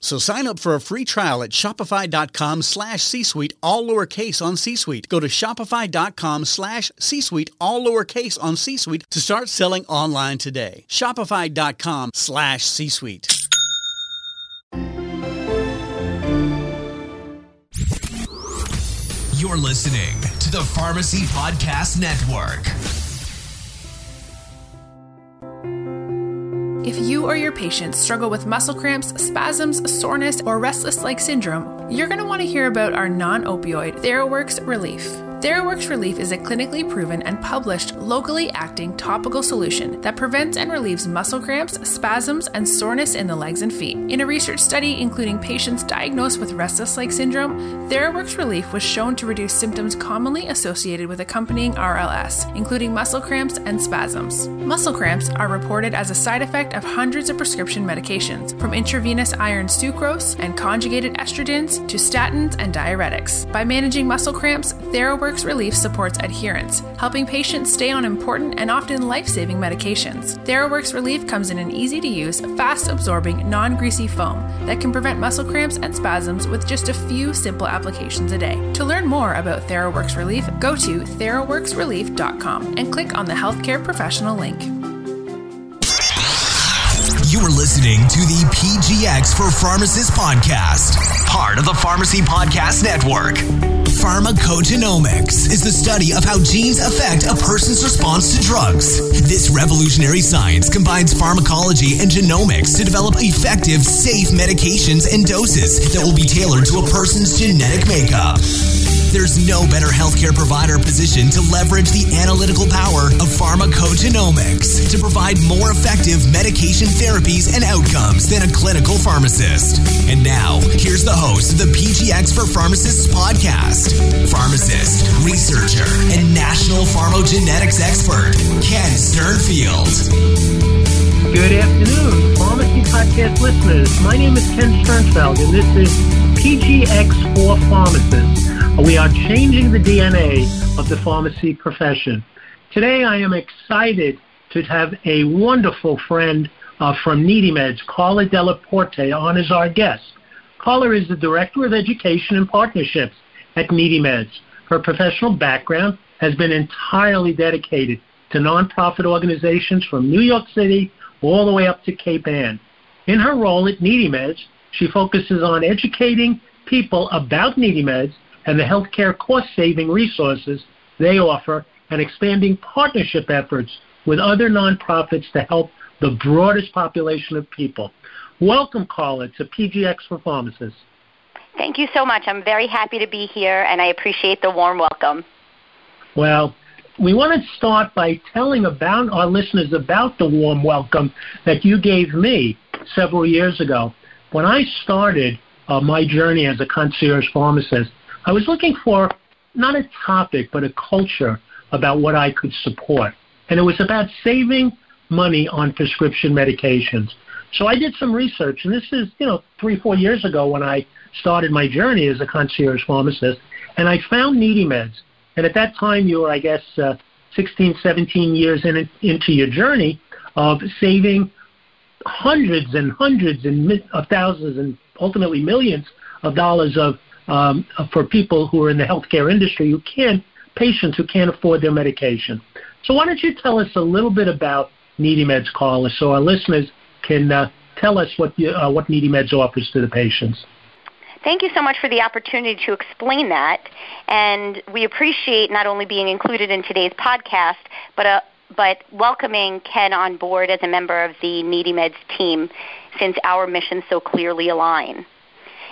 So sign up for a free trial at shopify.com slash C-Suite, all lowercase on C-Suite. Go to shopify.com slash C-Suite, all lowercase on C-Suite to start selling online today. Shopify.com slash C-Suite. You're listening to the Pharmacy Podcast Network. If you or your patients struggle with muscle cramps, spasms, soreness, or restless leg syndrome, you're going to want to hear about our non opioid TheraWorks Relief. TheraWorks Relief is a clinically proven and published locally acting topical solution that prevents and relieves muscle cramps, spasms, and soreness in the legs and feet. In a research study including patients diagnosed with restless leg syndrome, TheraWorks Relief was shown to reduce symptoms commonly associated with accompanying RLS, including muscle cramps and spasms. Muscle cramps are reported as a side effect of hundreds of prescription medications, from intravenous iron sucrose and conjugated estrogens to statins and diuretics. By managing muscle cramps, TheraWorks Relief supports adherence, helping patients stay on important and often life saving medications. TheraWorks Relief comes in an easy to use, fast absorbing, non greasy foam that can prevent muscle cramps and spasms with just a few simple applications a day. To learn more about TheraWorks Relief, go to theraworksrelief.com and click on the healthcare professional link. You are listening to the PGX for Pharmacists podcast, part of the Pharmacy Podcast Network. Pharmacogenomics is the study of how genes affect a person's response to drugs. This revolutionary science combines pharmacology and genomics to develop effective, safe medications and doses that will be tailored to a person's genetic makeup. There's no better healthcare provider position to leverage the analytical power of pharmacogenomics to provide more effective medication therapies and outcomes than a clinical pharmacist. And now, here's the host of the PGX for Pharmacists podcast, pharmacist, researcher, and national pharmacogenetics expert, Ken Sternfeld. Good afternoon, Pharmacy Podcast listeners. My name is Ken Sternfeld, and this is PGX for Pharmacists. We are changing the DNA of the pharmacy profession. Today, I am excited to have a wonderful friend uh, from NeedyMeds, Carla Delaporte, on as our guest. Carla is the Director of Education and Partnerships at NeedyMeds. Her professional background has been entirely dedicated to nonprofit organizations from New York City all the way up to Cape Ann. In her role at NeedyMeds, she focuses on educating people about NeedyMeds and the healthcare cost-saving resources they offer and expanding partnership efforts with other nonprofits to help the broadest population of people. Welcome, Carla, to PGX for Pharmacists. Thank you so much. I'm very happy to be here, and I appreciate the warm welcome. Well, we want to start by telling about our listeners about the warm welcome that you gave me several years ago. When I started uh, my journey as a concierge pharmacist, I was looking for not a topic, but a culture about what I could support. And it was about saving money on prescription medications. So I did some research, and this is, you know, three, four years ago when I started my journey as a concierge pharmacist, and I found NeedyMeds. And at that time, you were, I guess, uh, 16, 17 years in, into your journey of saving hundreds and hundreds and of thousands and ultimately millions of dollars of um, for people who are in the healthcare industry who can't patients who can't afford their medication. So why don't you tell us a little bit about Needy Meds, Carla, so our listeners can uh, tell us what you, uh, what Needy Meds offers to the patients. Thank you so much for the opportunity to explain that. And we appreciate not only being included in today's podcast, but, uh, but welcoming Ken on board as a member of the Needy Meds team since our missions so clearly align.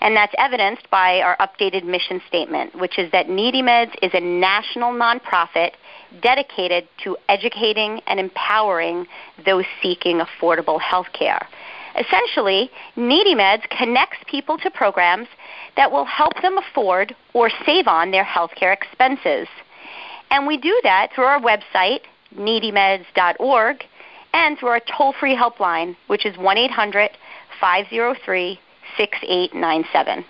And that's evidenced by our updated mission statement, which is that Needy Meds is a national nonprofit dedicated to educating and empowering those seeking affordable health care. Essentially, Needy Meds connects people to programs that will help them afford or save on their healthcare expenses. And we do that through our website, needymeds.org, and through our toll free helpline, which is 1 800 503 6897.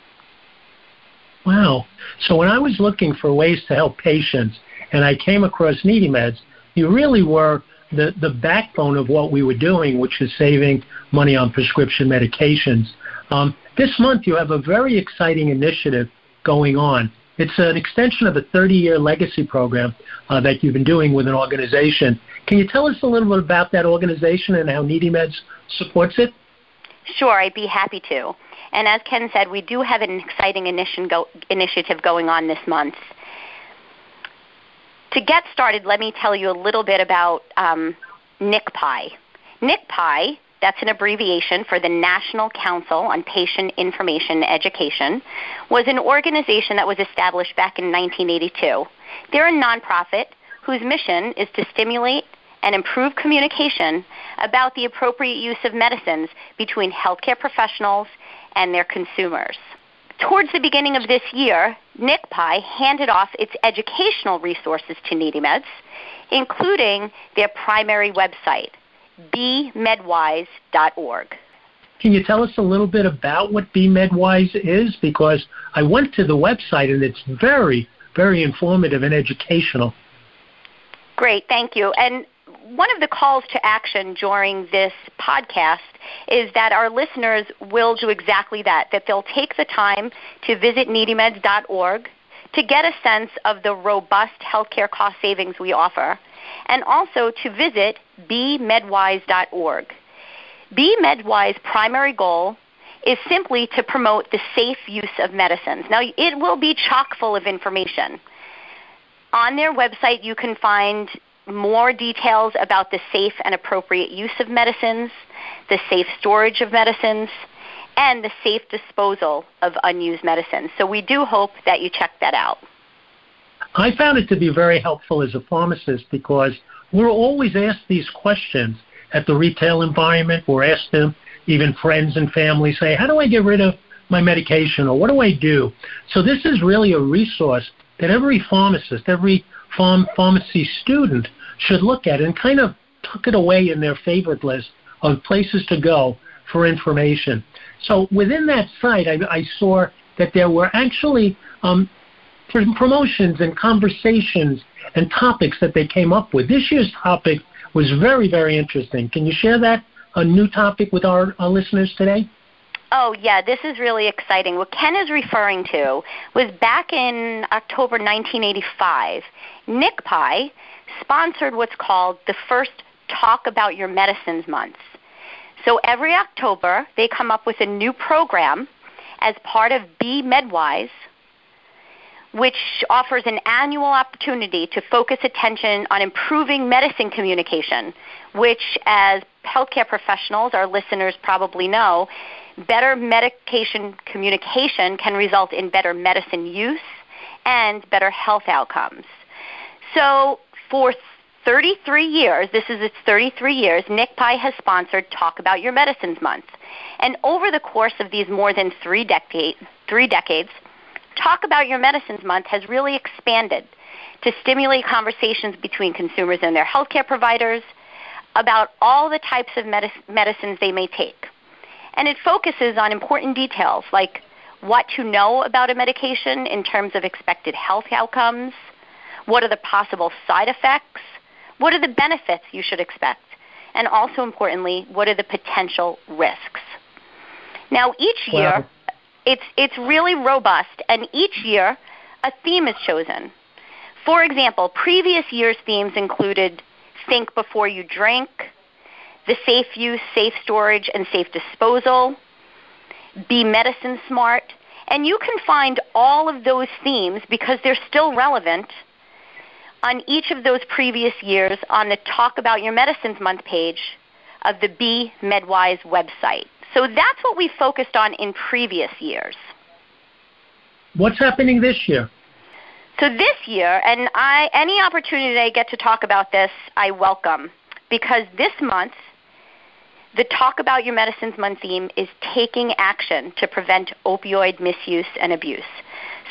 Wow. So when I was looking for ways to help patients and I came across Needy Meds, you really were the, the backbone of what we were doing, which is saving money on prescription medications. Um, this month, you have a very exciting initiative going on. It's an extension of a 30 year legacy program uh, that you've been doing with an organization. Can you tell us a little bit about that organization and how Needy Meds supports it? Sure, I'd be happy to. And as Ken said, we do have an exciting initiative going on this month. To get started, let me tell you a little bit about um, NCPI. NCPI, that's an abbreviation for the National Council on Patient Information Education, was an organization that was established back in 1982. They're a nonprofit whose mission is to stimulate and improve communication about the appropriate use of medicines between healthcare professionals and their consumers. Towards the beginning of this year, NCPI handed off its educational resources to NeedyMeds, including their primary website, bemedwise.org. Can you tell us a little bit about what BeMedWise is? Because I went to the website and it's very, very informative and educational. Great, thank you. And one of the calls to action during this podcast is that our listeners will do exactly that, that they'll take the time to visit needymeds.org to get a sense of the robust healthcare cost savings we offer, and also to visit bemedwise.org. BeMedWise primary goal is simply to promote the safe use of medicines. Now, it will be chock full of information. On their website, you can find more details about the safe and appropriate use of medicines, the safe storage of medicines, and the safe disposal of unused medicines. So we do hope that you check that out. I found it to be very helpful as a pharmacist because we're always asked these questions at the retail environment. We're asked them, even friends and family say, How do I get rid of my medication or what do I do? So this is really a resource that every pharmacist, every pharm- pharmacy student should look at and kind of tuck it away in their favorite list of places to go for information. So within that site, I, I saw that there were actually um, promotions and conversations and topics that they came up with. This year's topic was very, very interesting. Can you share that a new topic with our, our listeners today? Oh, yeah, this is really exciting. What Ken is referring to was back in October 1985, NCPI sponsored what's called the first Talk About Your Medicines Month. So every October, they come up with a new program as part of Be MedWise, which offers an annual opportunity to focus attention on improving medicine communication, which, as healthcare professionals, our listeners probably know, better medication communication can result in better medicine use and better health outcomes. So for 33 years, this is its 33 years, NCPI has sponsored Talk About Your Medicines Month. And over the course of these more than three, decade, three decades, Talk About Your Medicines Month has really expanded to stimulate conversations between consumers and their healthcare providers about all the types of medic- medicines they may take. And it focuses on important details like what to know about a medication in terms of expected health outcomes – what are the possible side effects? What are the benefits you should expect? And also importantly, what are the potential risks? Now, each year, it's, it's really robust, and each year, a theme is chosen. For example, previous year's themes included Think Before You Drink, the safe use, safe storage, and safe disposal, be medicine smart, and you can find all of those themes because they're still relevant on each of those previous years on the Talk About Your Medicines Month page of the Be MedWise website. So that's what we focused on in previous years. What's happening this year? So this year, and I, any opportunity I get to talk about this, I welcome because this month the Talk About Your Medicines Month theme is taking action to prevent opioid misuse and abuse.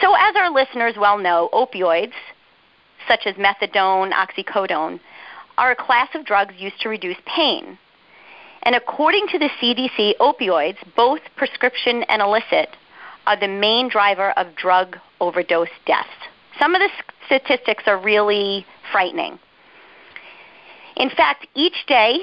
So, as our listeners well know, opioids, such as methadone, oxycodone, are a class of drugs used to reduce pain. And according to the CDC, opioids, both prescription and illicit, are the main driver of drug overdose deaths. Some of the statistics are really frightening. In fact, each day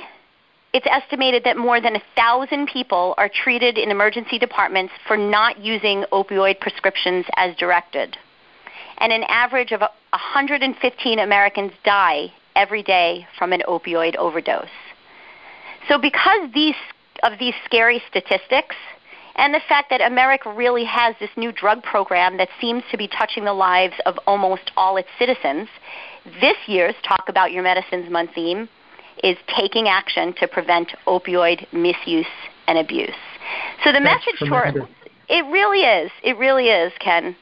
it's estimated that more than a thousand people are treated in emergency departments for not using opioid prescriptions as directed. And an average of 115 Americans die every day from an opioid overdose. So, because these, of these scary statistics, and the fact that America really has this new drug program that seems to be touching the lives of almost all its citizens, this year's Talk About Your Medicines Month theme is taking action to prevent opioid misuse and abuse. So the That's message for it really is. It really is, Ken.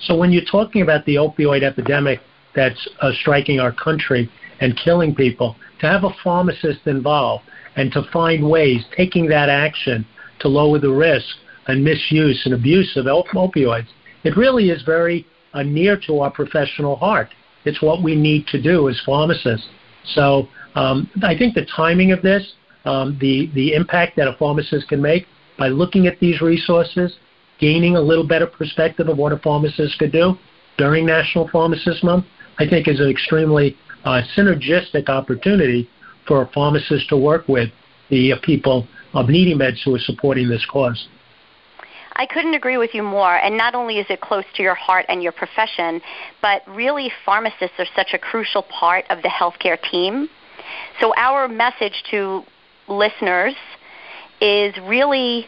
So when you're talking about the opioid epidemic that's uh, striking our country and killing people, to have a pharmacist involved and to find ways taking that action to lower the risk and misuse and abuse of op- opioids, it really is very uh, near to our professional heart. It's what we need to do as pharmacists. So um, I think the timing of this, um, the, the impact that a pharmacist can make by looking at these resources, gaining a little better perspective of what a pharmacist could do during National Pharmacist Month, I think is an extremely uh, synergistic opportunity for a pharmacist to work with the people of NeedyMeds who are supporting this cause. I couldn't agree with you more. And not only is it close to your heart and your profession, but really pharmacists are such a crucial part of the healthcare team. So our message to listeners is really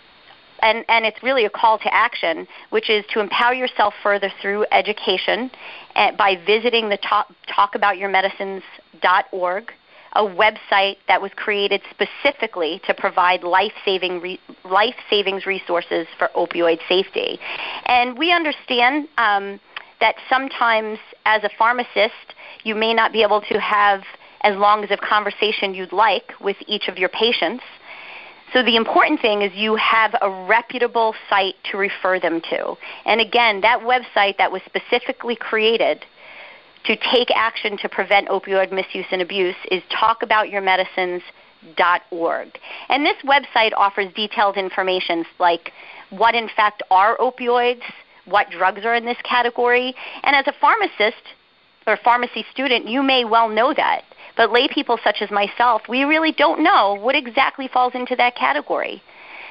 and, and it's really a call to action, which is to empower yourself further through education uh, by visiting the talk, talkaboutyourmedicines.org, a website that was created specifically to provide life-saving re, life savings resources for opioid safety. And we understand um, that sometimes, as a pharmacist, you may not be able to have as long as a conversation you'd like with each of your patients. So the important thing is you have a reputable site to refer them to. And again, that website that was specifically created to take action to prevent opioid misuse and abuse is talkaboutyourmedicines.org. And this website offers detailed information like what in fact are opioids, what drugs are in this category, and as a pharmacist or pharmacy student, you may well know that. But lay people such as myself, we really don't know what exactly falls into that category.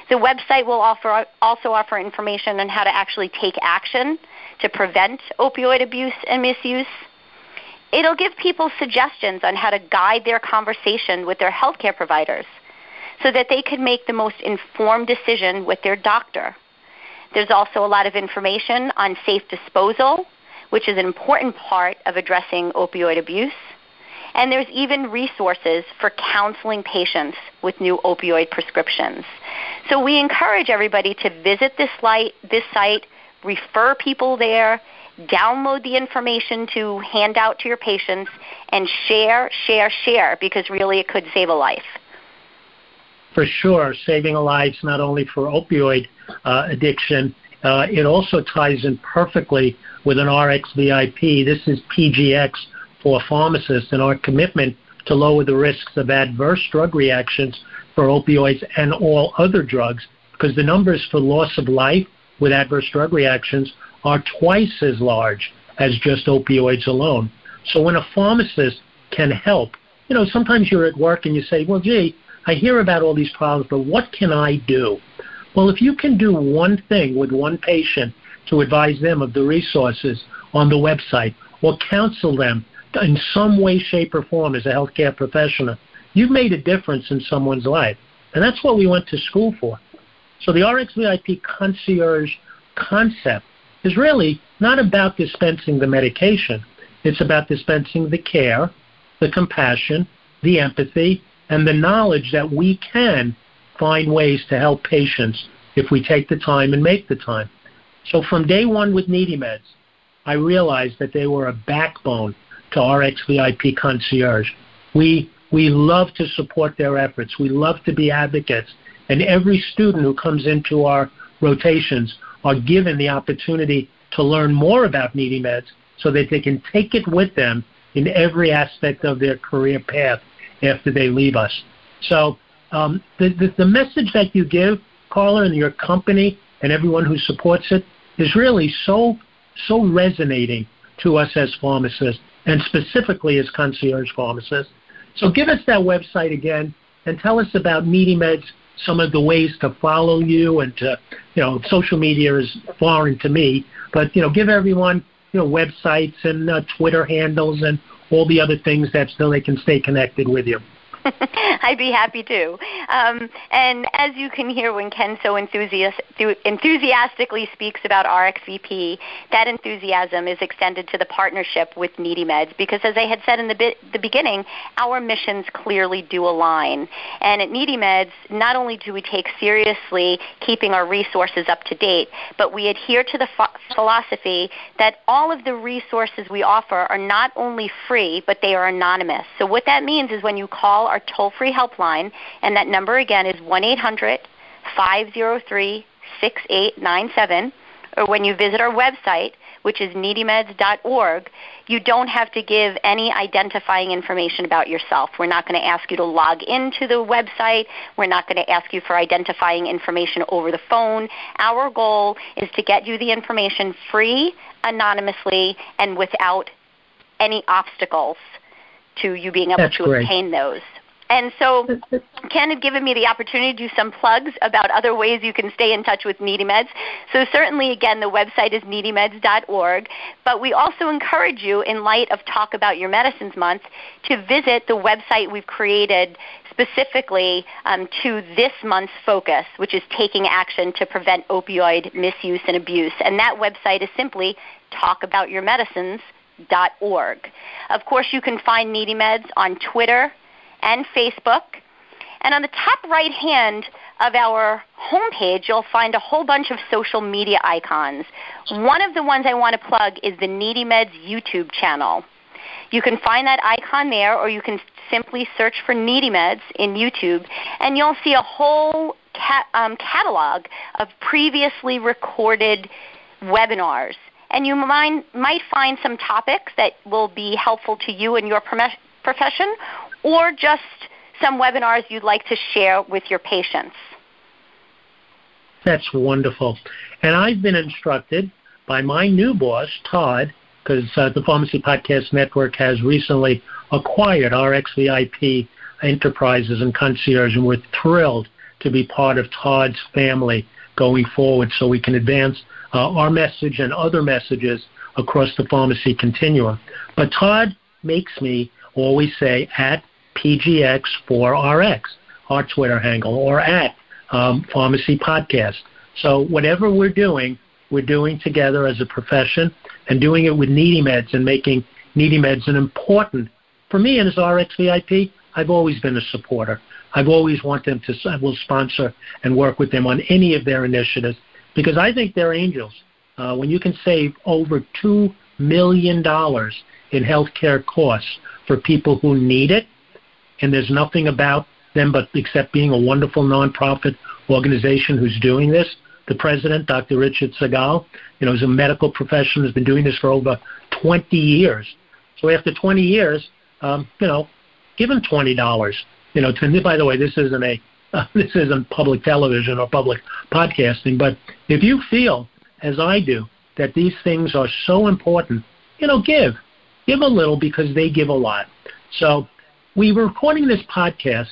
The website will offer, also offer information on how to actually take action to prevent opioid abuse and misuse. It'll give people suggestions on how to guide their conversation with their healthcare providers so that they can make the most informed decision with their doctor. There's also a lot of information on safe disposal, which is an important part of addressing opioid abuse. And there's even resources for counseling patients with new opioid prescriptions. So we encourage everybody to visit this, light, this site, refer people there, download the information to hand out to your patients, and share, share, share, because really it could save a life. For sure, saving lives not only for opioid uh, addiction, uh, it also ties in perfectly with an RX VIP. This is PGX for pharmacists and our commitment to lower the risks of adverse drug reactions for opioids and all other drugs because the numbers for loss of life with adverse drug reactions are twice as large as just opioids alone. So when a pharmacist can help you know, sometimes you're at work and you say, well, gee, I hear about all these problems, but what can I do? Well, if you can do one thing with one patient to advise them of the resources on the website or counsel them in some way, shape, or form as a healthcare professional, you've made a difference in someone's life. And that's what we went to school for. So the RxVIP concierge concept is really not about dispensing the medication. It's about dispensing the care, the compassion, the empathy, and the knowledge that we can find ways to help patients if we take the time and make the time. So from day one with Needy Meds, I realized that they were a backbone to RxVIP Concierge. We we love to support their efforts. We love to be advocates. And every student who comes into our rotations are given the opportunity to learn more about Needy Meds so that they can take it with them in every aspect of their career path after they leave us. So um, the, the, the message that you give, Carla, and your company and everyone who supports it is really so so resonating to us as pharmacists and specifically as concierge pharmacists. So give us that website again and tell us about Needy Meds, some of the ways to follow you and to, you know, social media is foreign to me, but, you know, give everyone, you know, websites and uh, Twitter handles and all the other things that so they can stay connected with you. I'd be happy to. Um, and as you can hear when Ken so enthusiast, enthusiastically speaks about RxVP, that enthusiasm is extended to the partnership with Needy Meds because, as I had said in the, bi- the beginning, our missions clearly do align. And at Needy Meds, not only do we take seriously keeping our resources up to date, but we adhere to the ph- philosophy that all of the resources we offer are not only free, but they are anonymous. So what that means is when you call our toll free helpline, and that number again is 1 800 503 6897, or when you visit our website, which is needymeds.org, you don't have to give any identifying information about yourself. We're not going to ask you to log into the website. We're not going to ask you for identifying information over the phone. Our goal is to get you the information free, anonymously, and without any obstacles to you being able That's to great. obtain those. And so Ken had given me the opportunity to do some plugs about other ways you can stay in touch with Needy Meds. So certainly, again, the website is needymeds.org. But we also encourage you, in light of Talk About Your Medicines Month, to visit the website we've created specifically um, to this month's focus, which is taking action to prevent opioid misuse and abuse. And that website is simply talkaboutyourmedicines.org. Of course, you can find Needy Meds on Twitter and Facebook. And on the top right hand of our homepage, you'll find a whole bunch of social media icons. One of the ones I want to plug is the Needy Meds YouTube channel. You can find that icon there, or you can simply search for Needy Meds in YouTube, and you'll see a whole um, catalog of previously recorded webinars. And you might, might find some topics that will be helpful to you in your profession, or just some webinars you'd like to share with your patients. That's wonderful. And I've been instructed by my new boss, Todd, because uh, the Pharmacy Podcast Network has recently acquired RxVIP Enterprises and Concierge, and we're thrilled to be part of Todd's family going forward so we can advance uh, our message and other messages across the pharmacy continuum. But Todd makes me always say at PGX4RX, our Twitter handle, or at um, Pharmacy Podcast. So whatever we're doing, we're doing together as a profession and doing it with Needy Meds and making Needy Meds an important, for me and as RxVIP, I've always been a supporter. I've always wanted them to, I will sponsor and work with them on any of their initiatives because I think they're angels. Uh, when you can save over $2 million in healthcare costs for people who need it, and there's nothing about them but except being a wonderful nonprofit organization who's doing this. The president, Dr. Richard Sagall, you know, is a medical professional, has been doing this for over 20 years. So after 20 years, um, you know, give him twenty dollars. You know, to, by the way, this isn't a uh, this isn't public television or public podcasting, but if you feel, as I do, that these things are so important, you know, give, give a little because they give a lot. So we were recording this podcast,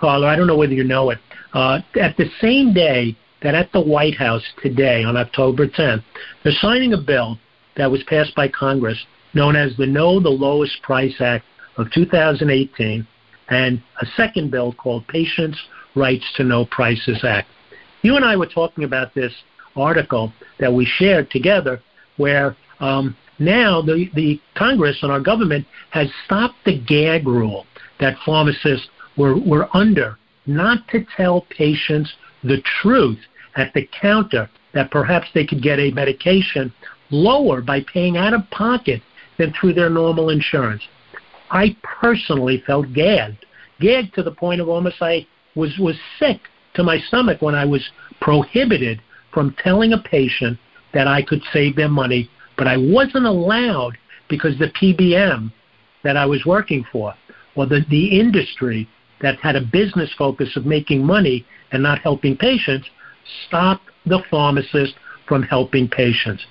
Carla. I don't know whether you know it. Uh, at the same day that at the White House today, on October 10th, they're signing a bill that was passed by Congress known as the Know the Lowest Price Act of 2018 and a second bill called Patients' Rights to Know Prices Act. You and I were talking about this article that we shared together where um, now the, the Congress and our government has stopped the gag rule that pharmacists were, were under not to tell patients the truth at the counter that perhaps they could get a medication lower by paying out of pocket than through their normal insurance. I personally felt gagged, gagged to the point of almost I was, was sick to my stomach when I was prohibited from telling a patient that I could save them money, but I wasn't allowed because the PBM that I was working for, or the, the industry that had a business focus of making money and not helping patients, stopped the pharmacist from helping patients.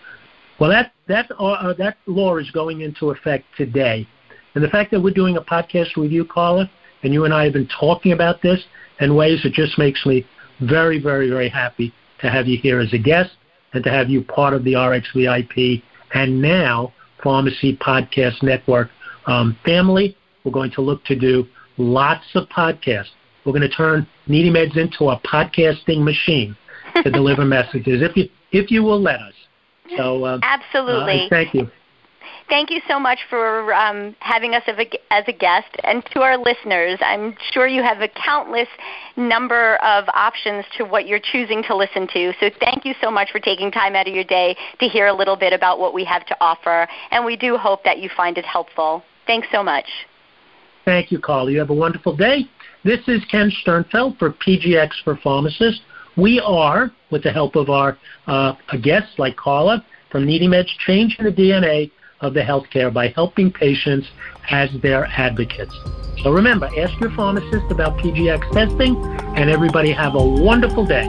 Well, that that uh, uh, that law is going into effect today, and the fact that we're doing a podcast with you, Carla, and you and I have been talking about this in ways that just makes me very, very, very happy to have you here as a guest and to have you part of the RxVIP and now Pharmacy Podcast Network um, family. We're going to look to do lots of podcasts. We're going to turn Needy Meds into a podcasting machine to deliver messages, if you if you will let us. So uh, absolutely, uh, thank you. Thank you so much for um, having us as a, guest. And to our listeners, I'm sure you have a countless number of options to what you're choosing to listen to. So thank you so much for taking time out of your day to hear a little bit about what we have to offer. And we do hope that you find it helpful. Thanks so much. Thank you, Carla. You have a wonderful day. This is Ken Sternfeld for PGX for Pharmacists. We are, with the help of our uh, guests like Carla from Needy Meds, changing the DNA of the healthcare by helping patients as their advocates. So remember, ask your pharmacist about PGX testing, and everybody have a wonderful day.